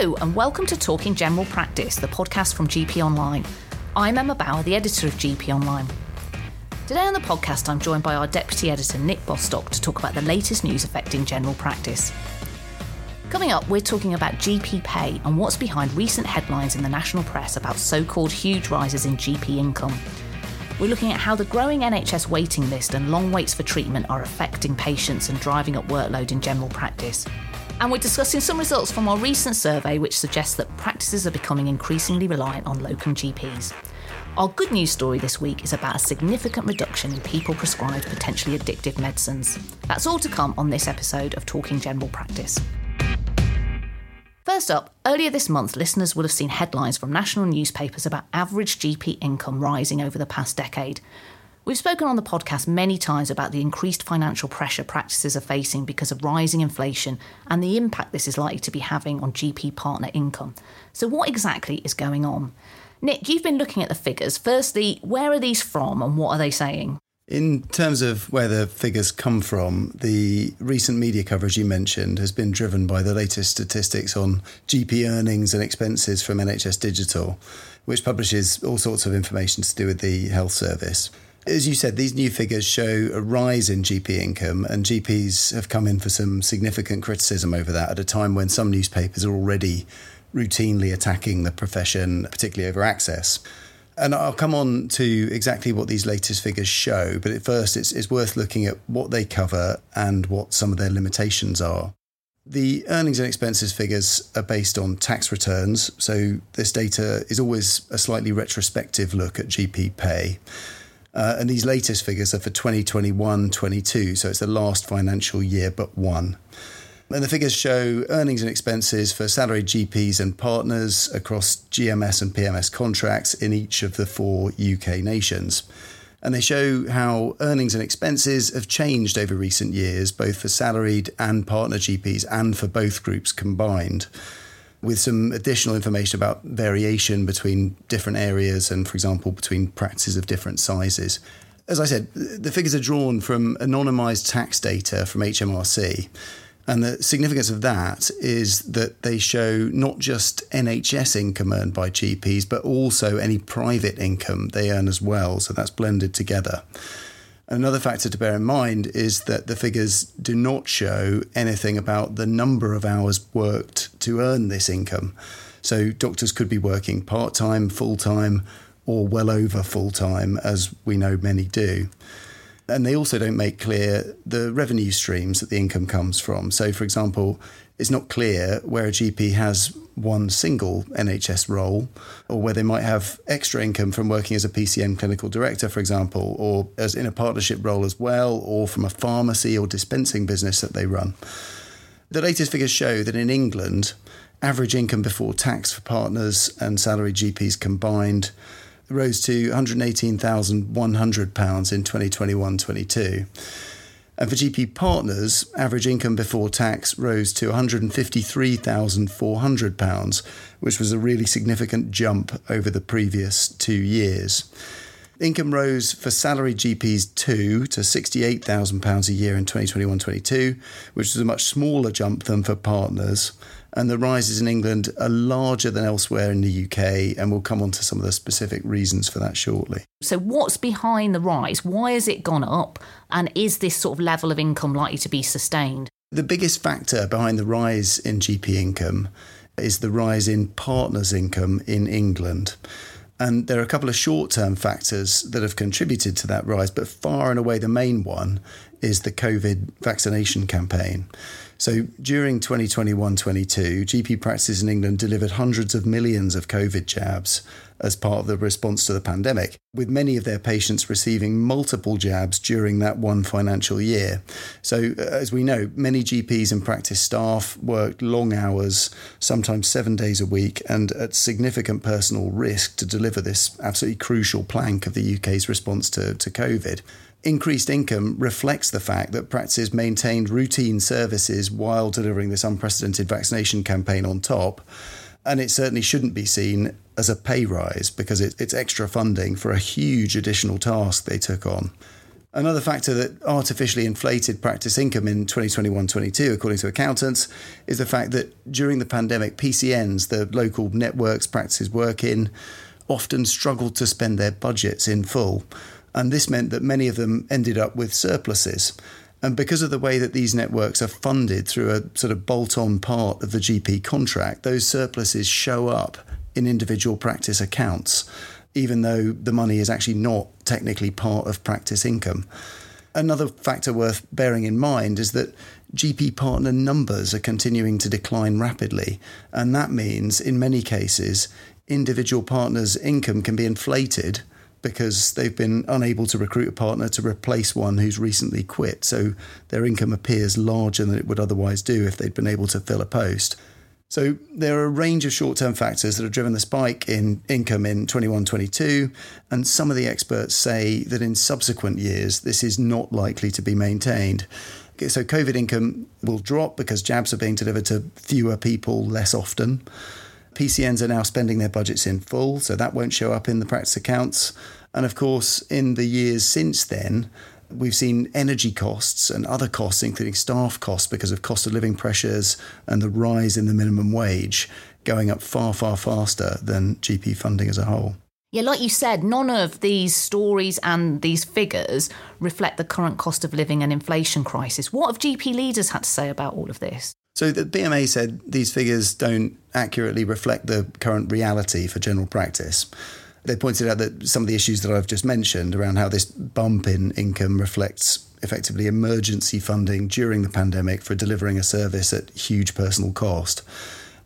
Hello, and welcome to Talking General Practice, the podcast from GP Online. I'm Emma Bower, the editor of GP Online. Today on the podcast, I'm joined by our deputy editor, Nick Bostock, to talk about the latest news affecting general practice. Coming up, we're talking about GP pay and what's behind recent headlines in the national press about so called huge rises in GP income. We're looking at how the growing NHS waiting list and long waits for treatment are affecting patients and driving up workload in general practice. And we're discussing some results from our recent survey which suggests that practices are becoming increasingly reliant on locum GPs. Our good news story this week is about a significant reduction in people prescribed potentially addictive medicines. That's all to come on this episode of Talking General Practice. First up, earlier this month, listeners will have seen headlines from national newspapers about average GP income rising over the past decade. We've spoken on the podcast many times about the increased financial pressure practices are facing because of rising inflation and the impact this is likely to be having on GP partner income. So, what exactly is going on? Nick, you've been looking at the figures. Firstly, where are these from and what are they saying? In terms of where the figures come from, the recent media coverage you mentioned has been driven by the latest statistics on GP earnings and expenses from NHS Digital, which publishes all sorts of information to do with the health service. As you said, these new figures show a rise in GP income, and GPs have come in for some significant criticism over that at a time when some newspapers are already routinely attacking the profession, particularly over access. And I'll come on to exactly what these latest figures show, but at first it's, it's worth looking at what they cover and what some of their limitations are. The earnings and expenses figures are based on tax returns, so this data is always a slightly retrospective look at GP pay. Uh, and these latest figures are for 2021 22, so it's the last financial year but one. And the figures show earnings and expenses for salaried GPs and partners across GMS and PMS contracts in each of the four UK nations. And they show how earnings and expenses have changed over recent years, both for salaried and partner GPs and for both groups combined, with some additional information about variation between different areas and, for example, between practices of different sizes. As I said, the figures are drawn from anonymised tax data from HMRC. And the significance of that is that they show not just NHS income earned by GPs, but also any private income they earn as well. So that's blended together. Another factor to bear in mind is that the figures do not show anything about the number of hours worked to earn this income. So doctors could be working part time, full time, or well over full time, as we know many do. And they also don't make clear the revenue streams that the income comes from. So, for example, it's not clear where a GP has one single NHS role, or where they might have extra income from working as a PCN clinical director, for example, or as in a partnership role as well, or from a pharmacy or dispensing business that they run. The latest figures show that in England, average income before tax for partners and salary GPs combined rose to £118,100 in 2021 22. And for GP partners, average income before tax rose to £153,400, which was a really significant jump over the previous two years. Income rose for salary GPs too to £68,000 a year in 2021 22, which was a much smaller jump than for partners and the rises in England are larger than elsewhere in the UK, and we'll come on to some of the specific reasons for that shortly. So, what's behind the rise? Why has it gone up? And is this sort of level of income likely to be sustained? The biggest factor behind the rise in GP income is the rise in partners' income in England. And there are a couple of short term factors that have contributed to that rise, but far and away the main one is the COVID vaccination campaign. So during 2021 22, GP practices in England delivered hundreds of millions of COVID jabs as part of the response to the pandemic, with many of their patients receiving multiple jabs during that one financial year. So, uh, as we know, many GPs and practice staff worked long hours, sometimes seven days a week, and at significant personal risk to deliver this absolutely crucial plank of the UK's response to, to COVID increased income reflects the fact that practices maintained routine services while delivering this unprecedented vaccination campaign on top. And it certainly shouldn't be seen as a pay rise because it, it's extra funding for a huge additional task they took on. Another factor that artificially inflated practice income in 2021 22, according to accountants, is the fact that during the pandemic, PCNs, the local networks practices work in, often struggled to spend their budgets in full. And this meant that many of them ended up with surpluses. And because of the way that these networks are funded through a sort of bolt on part of the GP contract, those surpluses show up in individual practice accounts even though the money is actually not technically part of practice income. Another factor worth bearing in mind is that GP partner numbers are continuing to decline rapidly, and that means, in many cases, individual partners' income can be inflated because they've been unable to recruit a partner to replace one who's recently quit. So their income appears larger than it would otherwise do if they'd been able to fill a post. So there are a range of short term factors that have driven the spike in income in 21 22. And some of the experts say that in subsequent years, this is not likely to be maintained. So COVID income will drop because jabs are being delivered to fewer people less often. PCNs are now spending their budgets in full, so that won't show up in the practice accounts. And of course, in the years since then, We've seen energy costs and other costs, including staff costs, because of cost of living pressures and the rise in the minimum wage, going up far, far faster than GP funding as a whole. Yeah, like you said, none of these stories and these figures reflect the current cost of living and inflation crisis. What have GP leaders had to say about all of this? So the BMA said these figures don't accurately reflect the current reality for general practice. They pointed out that some of the issues that I've just mentioned around how this bump in income reflects effectively emergency funding during the pandemic for delivering a service at huge personal cost.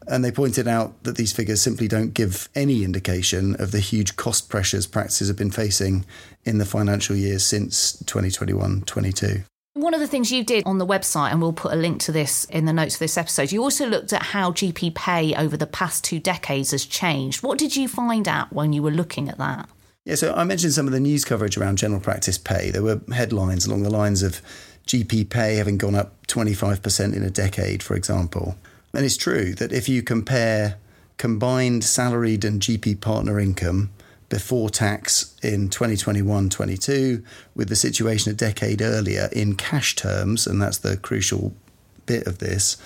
And they pointed out that these figures simply don't give any indication of the huge cost pressures practices have been facing in the financial years since 2021 22. One of the things you did on the website, and we'll put a link to this in the notes of this episode, you also looked at how GP pay over the past two decades has changed. What did you find out when you were looking at that? Yeah, so I mentioned some of the news coverage around general practice pay. There were headlines along the lines of GP pay having gone up 25% in a decade, for example. And it's true that if you compare combined salaried and GP partner income before tax in 2021 22 with the situation a decade earlier in cash terms, and that's the crucial bit of this,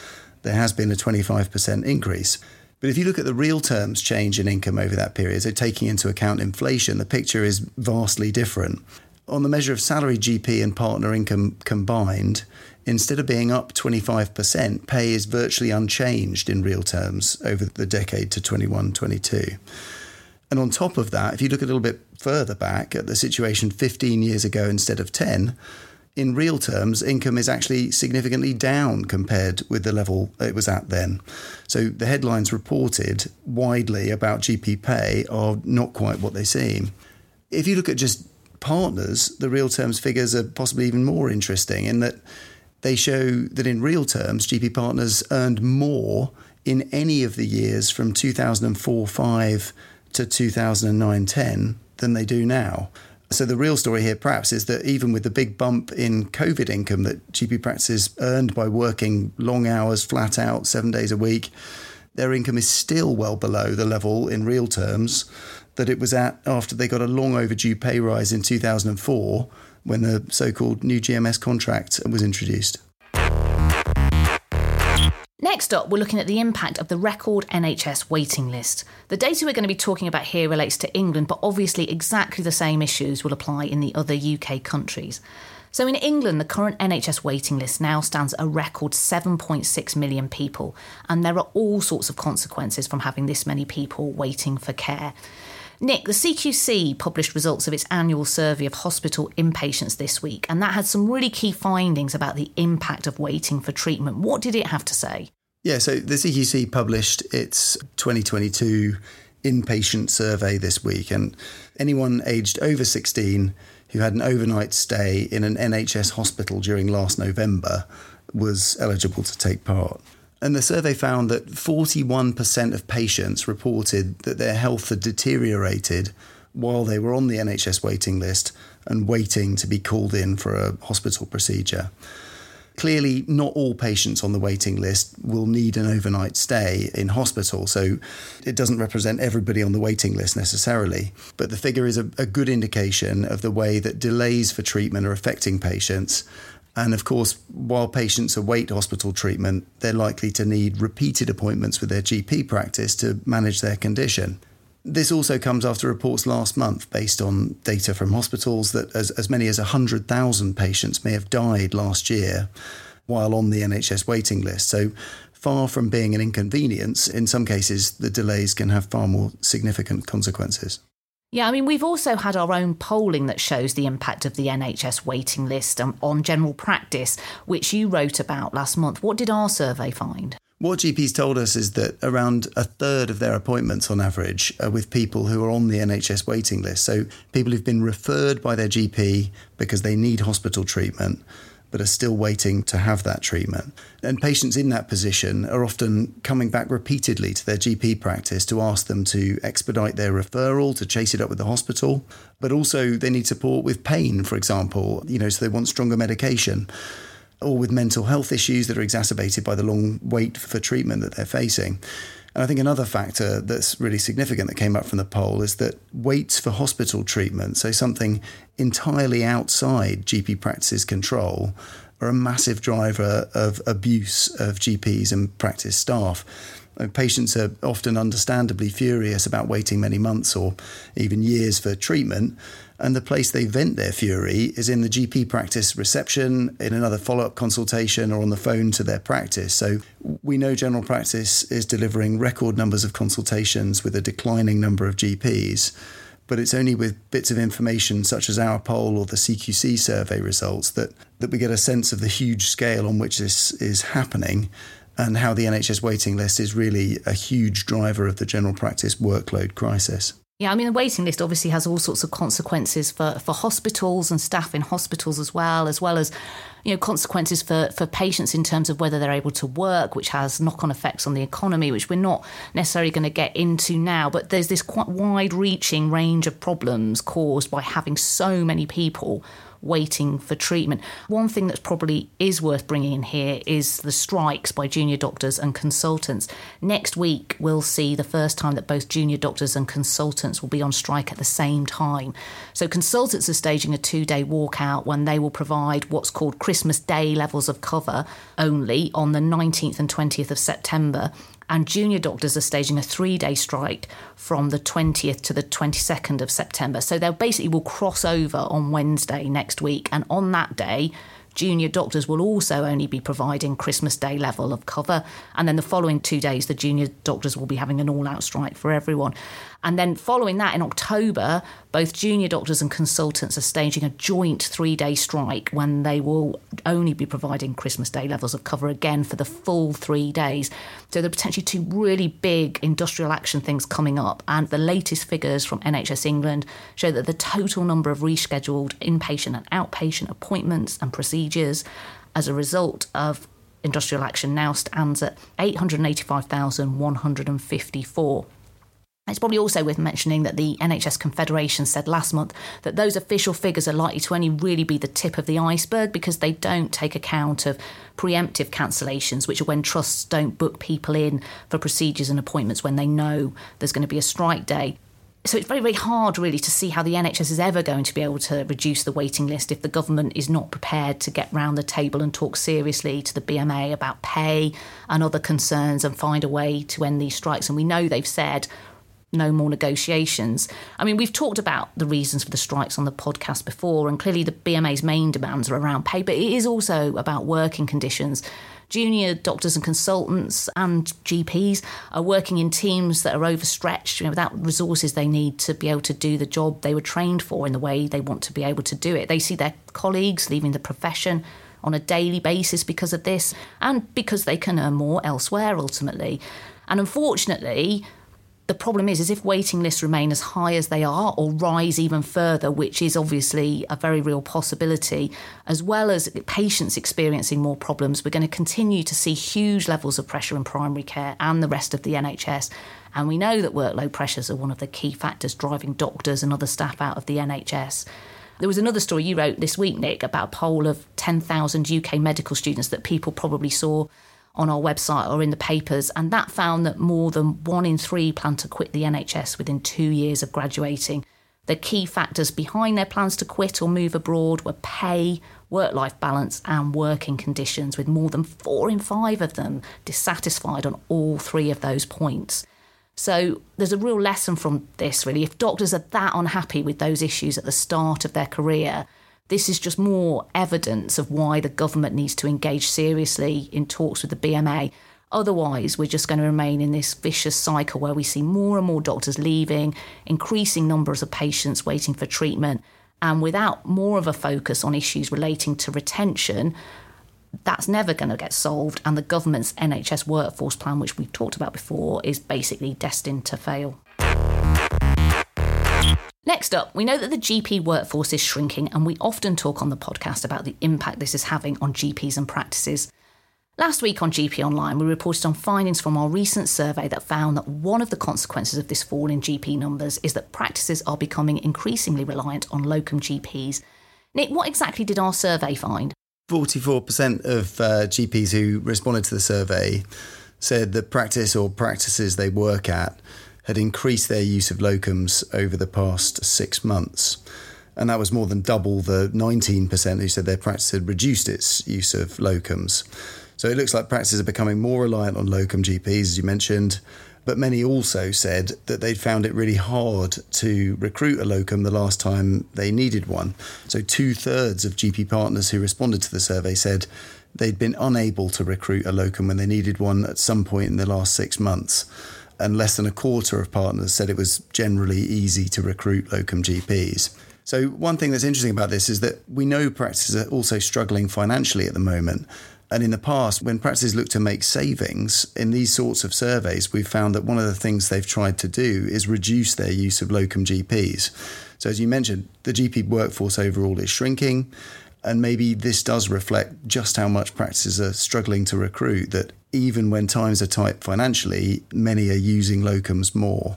there has been a 25% increase. But if you look at the real terms change in income over that period, so taking into account inflation, the picture is vastly different. On the measure of salary GP and partner income combined, instead of being up 25%, pay is virtually unchanged in real terms over the decade to 21 22. And on top of that, if you look a little bit further back at the situation 15 years ago instead of 10, in real terms, income is actually significantly down compared with the level it was at then. So the headlines reported widely about GP pay are not quite what they seem. If you look at just partners, the real terms figures are possibly even more interesting in that they show that in real terms, GP partners earned more in any of the years from 2004 5 to 2009 10 than they do now. So the real story here, perhaps, is that even with the big bump in COVID income that GP practices earned by working long hours, flat out, seven days a week, their income is still well below the level in real terms that it was at after they got a long overdue pay rise in 2004 when the so called new GMS contract was introduced. Next up, we're looking at the impact of the record NHS waiting list. The data we're going to be talking about here relates to England, but obviously exactly the same issues will apply in the other UK countries. So in England, the current NHS waiting list now stands a record 7.6 million people, and there are all sorts of consequences from having this many people waiting for care. Nick, the CQC published results of its annual survey of hospital inpatients this week, and that had some really key findings about the impact of waiting for treatment. What did it have to say? Yeah, so the CQC published its 2022 inpatient survey this week, and anyone aged over 16 who had an overnight stay in an NHS hospital during last November was eligible to take part. And the survey found that 41% of patients reported that their health had deteriorated while they were on the NHS waiting list and waiting to be called in for a hospital procedure. Clearly, not all patients on the waiting list will need an overnight stay in hospital, so it doesn't represent everybody on the waiting list necessarily. But the figure is a, a good indication of the way that delays for treatment are affecting patients. And of course, while patients await hospital treatment, they're likely to need repeated appointments with their GP practice to manage their condition. This also comes after reports last month based on data from hospitals that as, as many as 100,000 patients may have died last year while on the NHS waiting list. So, far from being an inconvenience, in some cases, the delays can have far more significant consequences. Yeah, I mean, we've also had our own polling that shows the impact of the NHS waiting list um, on general practice, which you wrote about last month. What did our survey find? What GPs told us is that around a third of their appointments on average are with people who are on the NHS waiting list. So people who've been referred by their GP because they need hospital treatment but are still waiting to have that treatment. And patients in that position are often coming back repeatedly to their GP practice to ask them to expedite their referral, to chase it up with the hospital, but also they need support with pain, for example, you know, so they want stronger medication or with mental health issues that are exacerbated by the long wait for treatment that they're facing. And I think another factor that's really significant that came up from the poll is that waits for hospital treatment, so something entirely outside GP practice's control, are a massive driver of abuse of GPs and practice staff. Uh, patients are often understandably furious about waiting many months or even years for treatment. And the place they vent their fury is in the GP practice reception, in another follow up consultation, or on the phone to their practice. So we know general practice is delivering record numbers of consultations with a declining number of GPs. But it's only with bits of information such as our poll or the CQC survey results that, that we get a sense of the huge scale on which this is happening and how the NHS waiting list is really a huge driver of the general practice workload crisis. Yeah, I mean, the waiting list obviously has all sorts of consequences for, for hospitals and staff in hospitals as well, as well as, you know, consequences for, for patients in terms of whether they're able to work, which has knock on effects on the economy, which we're not necessarily going to get into now. But there's this quite wide reaching range of problems caused by having so many people waiting for treatment. One thing that's probably is worth bringing in here is the strikes by junior doctors and consultants. Next week, we'll see the first time that both junior doctors and consultants will be on strike at the same time. So, consultants are staging a two day walkout when they will provide what's called Christmas Day levels of cover only on the 19th and 20th of September and junior doctors are staging a three day strike from the 20th to the 22nd of September. So they basically will cross over on Wednesday next week, and on that day, Junior doctors will also only be providing Christmas Day level of cover. And then the following two days, the junior doctors will be having an all out strike for everyone. And then following that in October, both junior doctors and consultants are staging a joint three day strike when they will only be providing Christmas Day levels of cover again for the full three days. So there are potentially two really big industrial action things coming up. And the latest figures from NHS England show that the total number of rescheduled inpatient and outpatient appointments and procedures as a result of industrial action now stands at 885,154. It's probably also worth mentioning that the NHS Confederation said last month that those official figures are likely to only really be the tip of the iceberg because they don't take account of preemptive cancellations, which are when trusts don't book people in for procedures and appointments when they know there's going to be a strike day. So it's very, very hard, really, to see how the NHS is ever going to be able to reduce the waiting list if the government is not prepared to get round the table and talk seriously to the BMA about pay and other concerns and find a way to end these strikes. And we know they've said no more negotiations. I mean, we've talked about the reasons for the strikes on the podcast before, and clearly the BMA's main demands are around pay, but it is also about working conditions. Junior doctors and consultants and GPs are working in teams that are overstretched, you know, without resources they need to be able to do the job they were trained for in the way they want to be able to do it. They see their colleagues leaving the profession on a daily basis because of this, and because they can earn more elsewhere ultimately. And unfortunately, the problem is, is if waiting lists remain as high as they are or rise even further, which is obviously a very real possibility, as well as patients experiencing more problems, we're going to continue to see huge levels of pressure in primary care and the rest of the NHS. And we know that workload pressures are one of the key factors driving doctors and other staff out of the NHS. There was another story you wrote this week, Nick, about a poll of 10,000 UK medical students that people probably saw on our website or in the papers, and that found that more than one in three plan to quit the NHS within two years of graduating. The key factors behind their plans to quit or move abroad were pay, work life balance, and working conditions, with more than four in five of them dissatisfied on all three of those points. So there's a real lesson from this, really. If doctors are that unhappy with those issues at the start of their career, this is just more evidence of why the government needs to engage seriously in talks with the BMA. Otherwise, we're just going to remain in this vicious cycle where we see more and more doctors leaving, increasing numbers of patients waiting for treatment, and without more of a focus on issues relating to retention, that's never going to get solved. And the government's NHS workforce plan, which we've talked about before, is basically destined to fail. Next up, we know that the GP workforce is shrinking, and we often talk on the podcast about the impact this is having on GPs and practices. Last week on GP Online, we reported on findings from our recent survey that found that one of the consequences of this fall in GP numbers is that practices are becoming increasingly reliant on locum GPs. Nick, what exactly did our survey find? 44% of uh, GPs who responded to the survey said that practice or practices they work at had increased their use of locums over the past six months. And that was more than double the 19% who said their practice had reduced its use of locums. So it looks like practices are becoming more reliant on locum GPs, as you mentioned. But many also said that they'd found it really hard to recruit a locum the last time they needed one. So, two thirds of GP partners who responded to the survey said they'd been unable to recruit a locum when they needed one at some point in the last six months. And less than a quarter of partners said it was generally easy to recruit locum GPs. So, one thing that's interesting about this is that we know practices are also struggling financially at the moment. And in the past, when practices look to make savings in these sorts of surveys, we've found that one of the things they've tried to do is reduce their use of locum GPs. So, as you mentioned, the GP workforce overall is shrinking. And maybe this does reflect just how much practices are struggling to recruit, that even when times are tight financially, many are using locums more.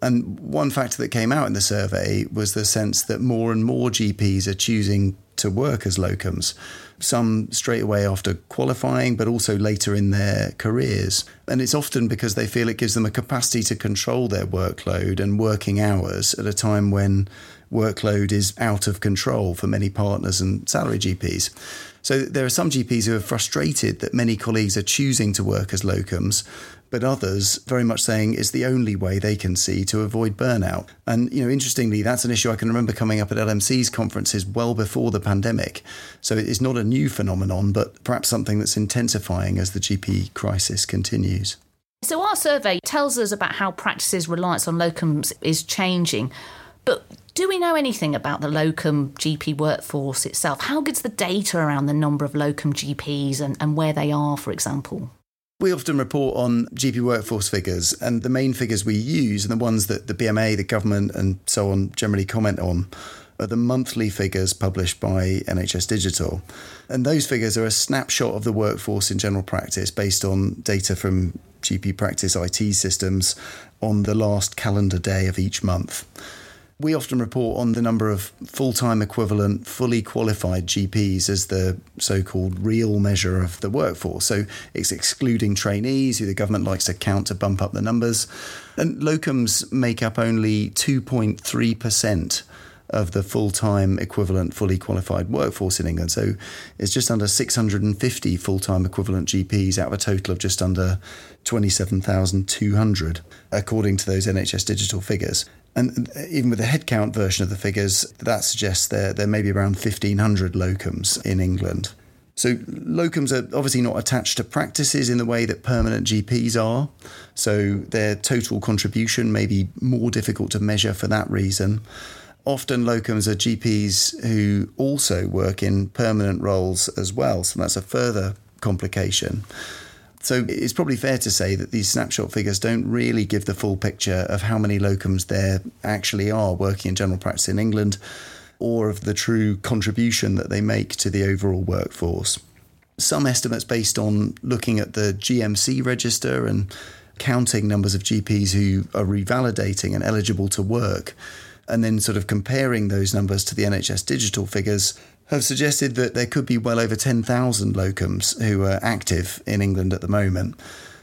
And one factor that came out in the survey was the sense that more and more GPs are choosing to work as locums some straight away after qualifying, but also later in their careers. And it's often because they feel it gives them a capacity to control their workload and working hours at a time when workload is out of control for many partners and salary GPs. So there are some GPs who are frustrated that many colleagues are choosing to work as locums but others very much saying it's the only way they can see to avoid burnout. And, you know, interestingly, that's an issue I can remember coming up at LMC's conferences well before the pandemic. So it's not a new phenomenon, but perhaps something that's intensifying as the GP crisis continues. So our survey tells us about how practices' reliance on locums is changing. But do we know anything about the locum GP workforce itself? How good's the data around the number of locum GPs and, and where they are, for example? We often report on GP workforce figures, and the main figures we use, and the ones that the BMA, the government, and so on generally comment on, are the monthly figures published by NHS Digital. And those figures are a snapshot of the workforce in general practice based on data from GP practice IT systems on the last calendar day of each month we often report on the number of full time equivalent, fully qualified GPs as the so called real measure of the workforce. So it's excluding trainees, who the government likes to count to bump up the numbers. And locums make up only 2.3% of the full time equivalent, fully qualified workforce in England. So it's just under 650 full time equivalent GPs out of a total of just under 27,200, according to those NHS digital figures. And uh, even with the headcount version of the figures, that suggests there, there may be around 1,500 locums in England. So, locums are obviously not attached to practices in the way that permanent GPs are. So, their total contribution may be more difficult to measure for that reason. Often, locums are GPs who also work in permanent roles as well. So, that's a further complication. So it's probably fair to say that these snapshot figures don't really give the full picture of how many locums there actually are working in general practice in England or of the true contribution that they make to the overall workforce. Some estimates based on looking at the GMC register and counting numbers of GPs who are revalidating and eligible to work and then sort of comparing those numbers to the NHS digital figures, have suggested that there could be well over 10,000 locums who are active in England at the moment.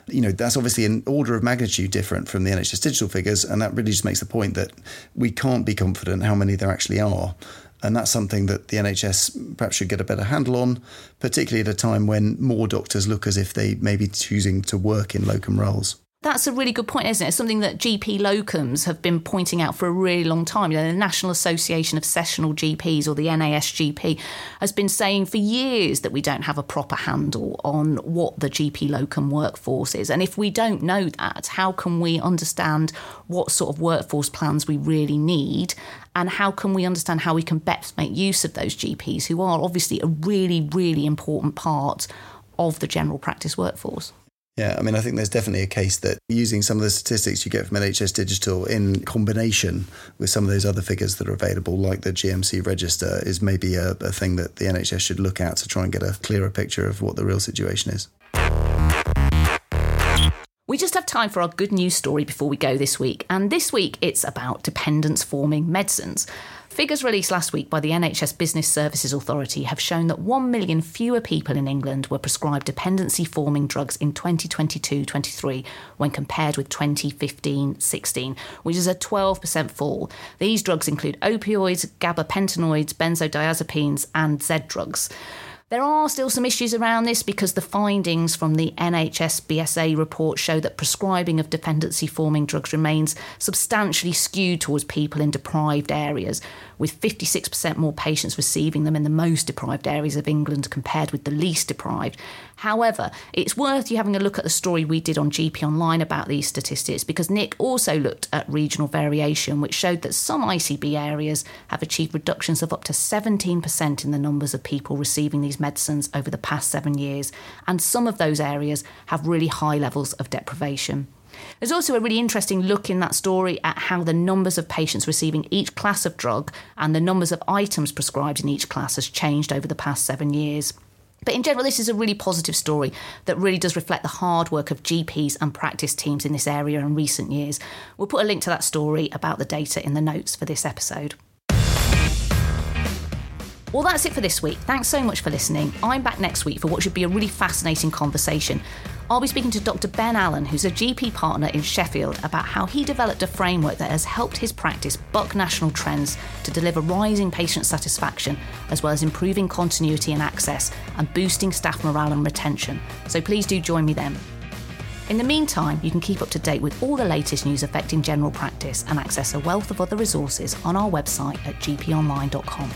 You know, that's obviously an order of magnitude different from the NHS digital figures, and that really just makes the point that we can't be confident how many there actually are. And that's something that the NHS perhaps should get a better handle on, particularly at a time when more doctors look as if they may be choosing to work in locum roles. That's a really good point, isn't it? something that GP locums have been pointing out for a really long time. You know, the National Association of Sessional GPs, or the NASGP, has been saying for years that we don't have a proper handle on what the GP locum workforce is. And if we don't know that, how can we understand what sort of workforce plans we really need? And how can we understand how we can best make use of those GPs who are obviously a really, really important part of the general practice workforce? Yeah, I mean, I think there's definitely a case that using some of the statistics you get from NHS Digital in combination with some of those other figures that are available, like the GMC register, is maybe a, a thing that the NHS should look at to try and get a clearer picture of what the real situation is. We just have time for our good news story before we go this week, and this week it's about dependence forming medicines. Figures released last week by the NHS Business Services Authority have shown that 1 million fewer people in England were prescribed dependency forming drugs in 2022 23 when compared with 2015 16, which is a 12% fall. These drugs include opioids, gabapentinoids, benzodiazepines, and Z drugs. There are still some issues around this because the findings from the NHS BSA report show that prescribing of dependency forming drugs remains substantially skewed towards people in deprived areas, with 56% more patients receiving them in the most deprived areas of England compared with the least deprived. However, it's worth you having a look at the story we did on GP Online about these statistics because Nick also looked at regional variation, which showed that some ICB areas have achieved reductions of up to 17% in the numbers of people receiving these medicines over the past seven years, and some of those areas have really high levels of deprivation. There's also a really interesting look in that story at how the numbers of patients receiving each class of drug and the numbers of items prescribed in each class has changed over the past seven years. But in general, this is a really positive story that really does reflect the hard work of GPs and practice teams in this area in recent years. We'll put a link to that story about the data in the notes for this episode. Well, that's it for this week. Thanks so much for listening. I'm back next week for what should be a really fascinating conversation. I'll be speaking to Dr. Ben Allen, who's a GP partner in Sheffield, about how he developed a framework that has helped his practice buck national trends to deliver rising patient satisfaction, as well as improving continuity and access and boosting staff morale and retention. So please do join me then. In the meantime, you can keep up to date with all the latest news affecting general practice and access a wealth of other resources on our website at gponline.com.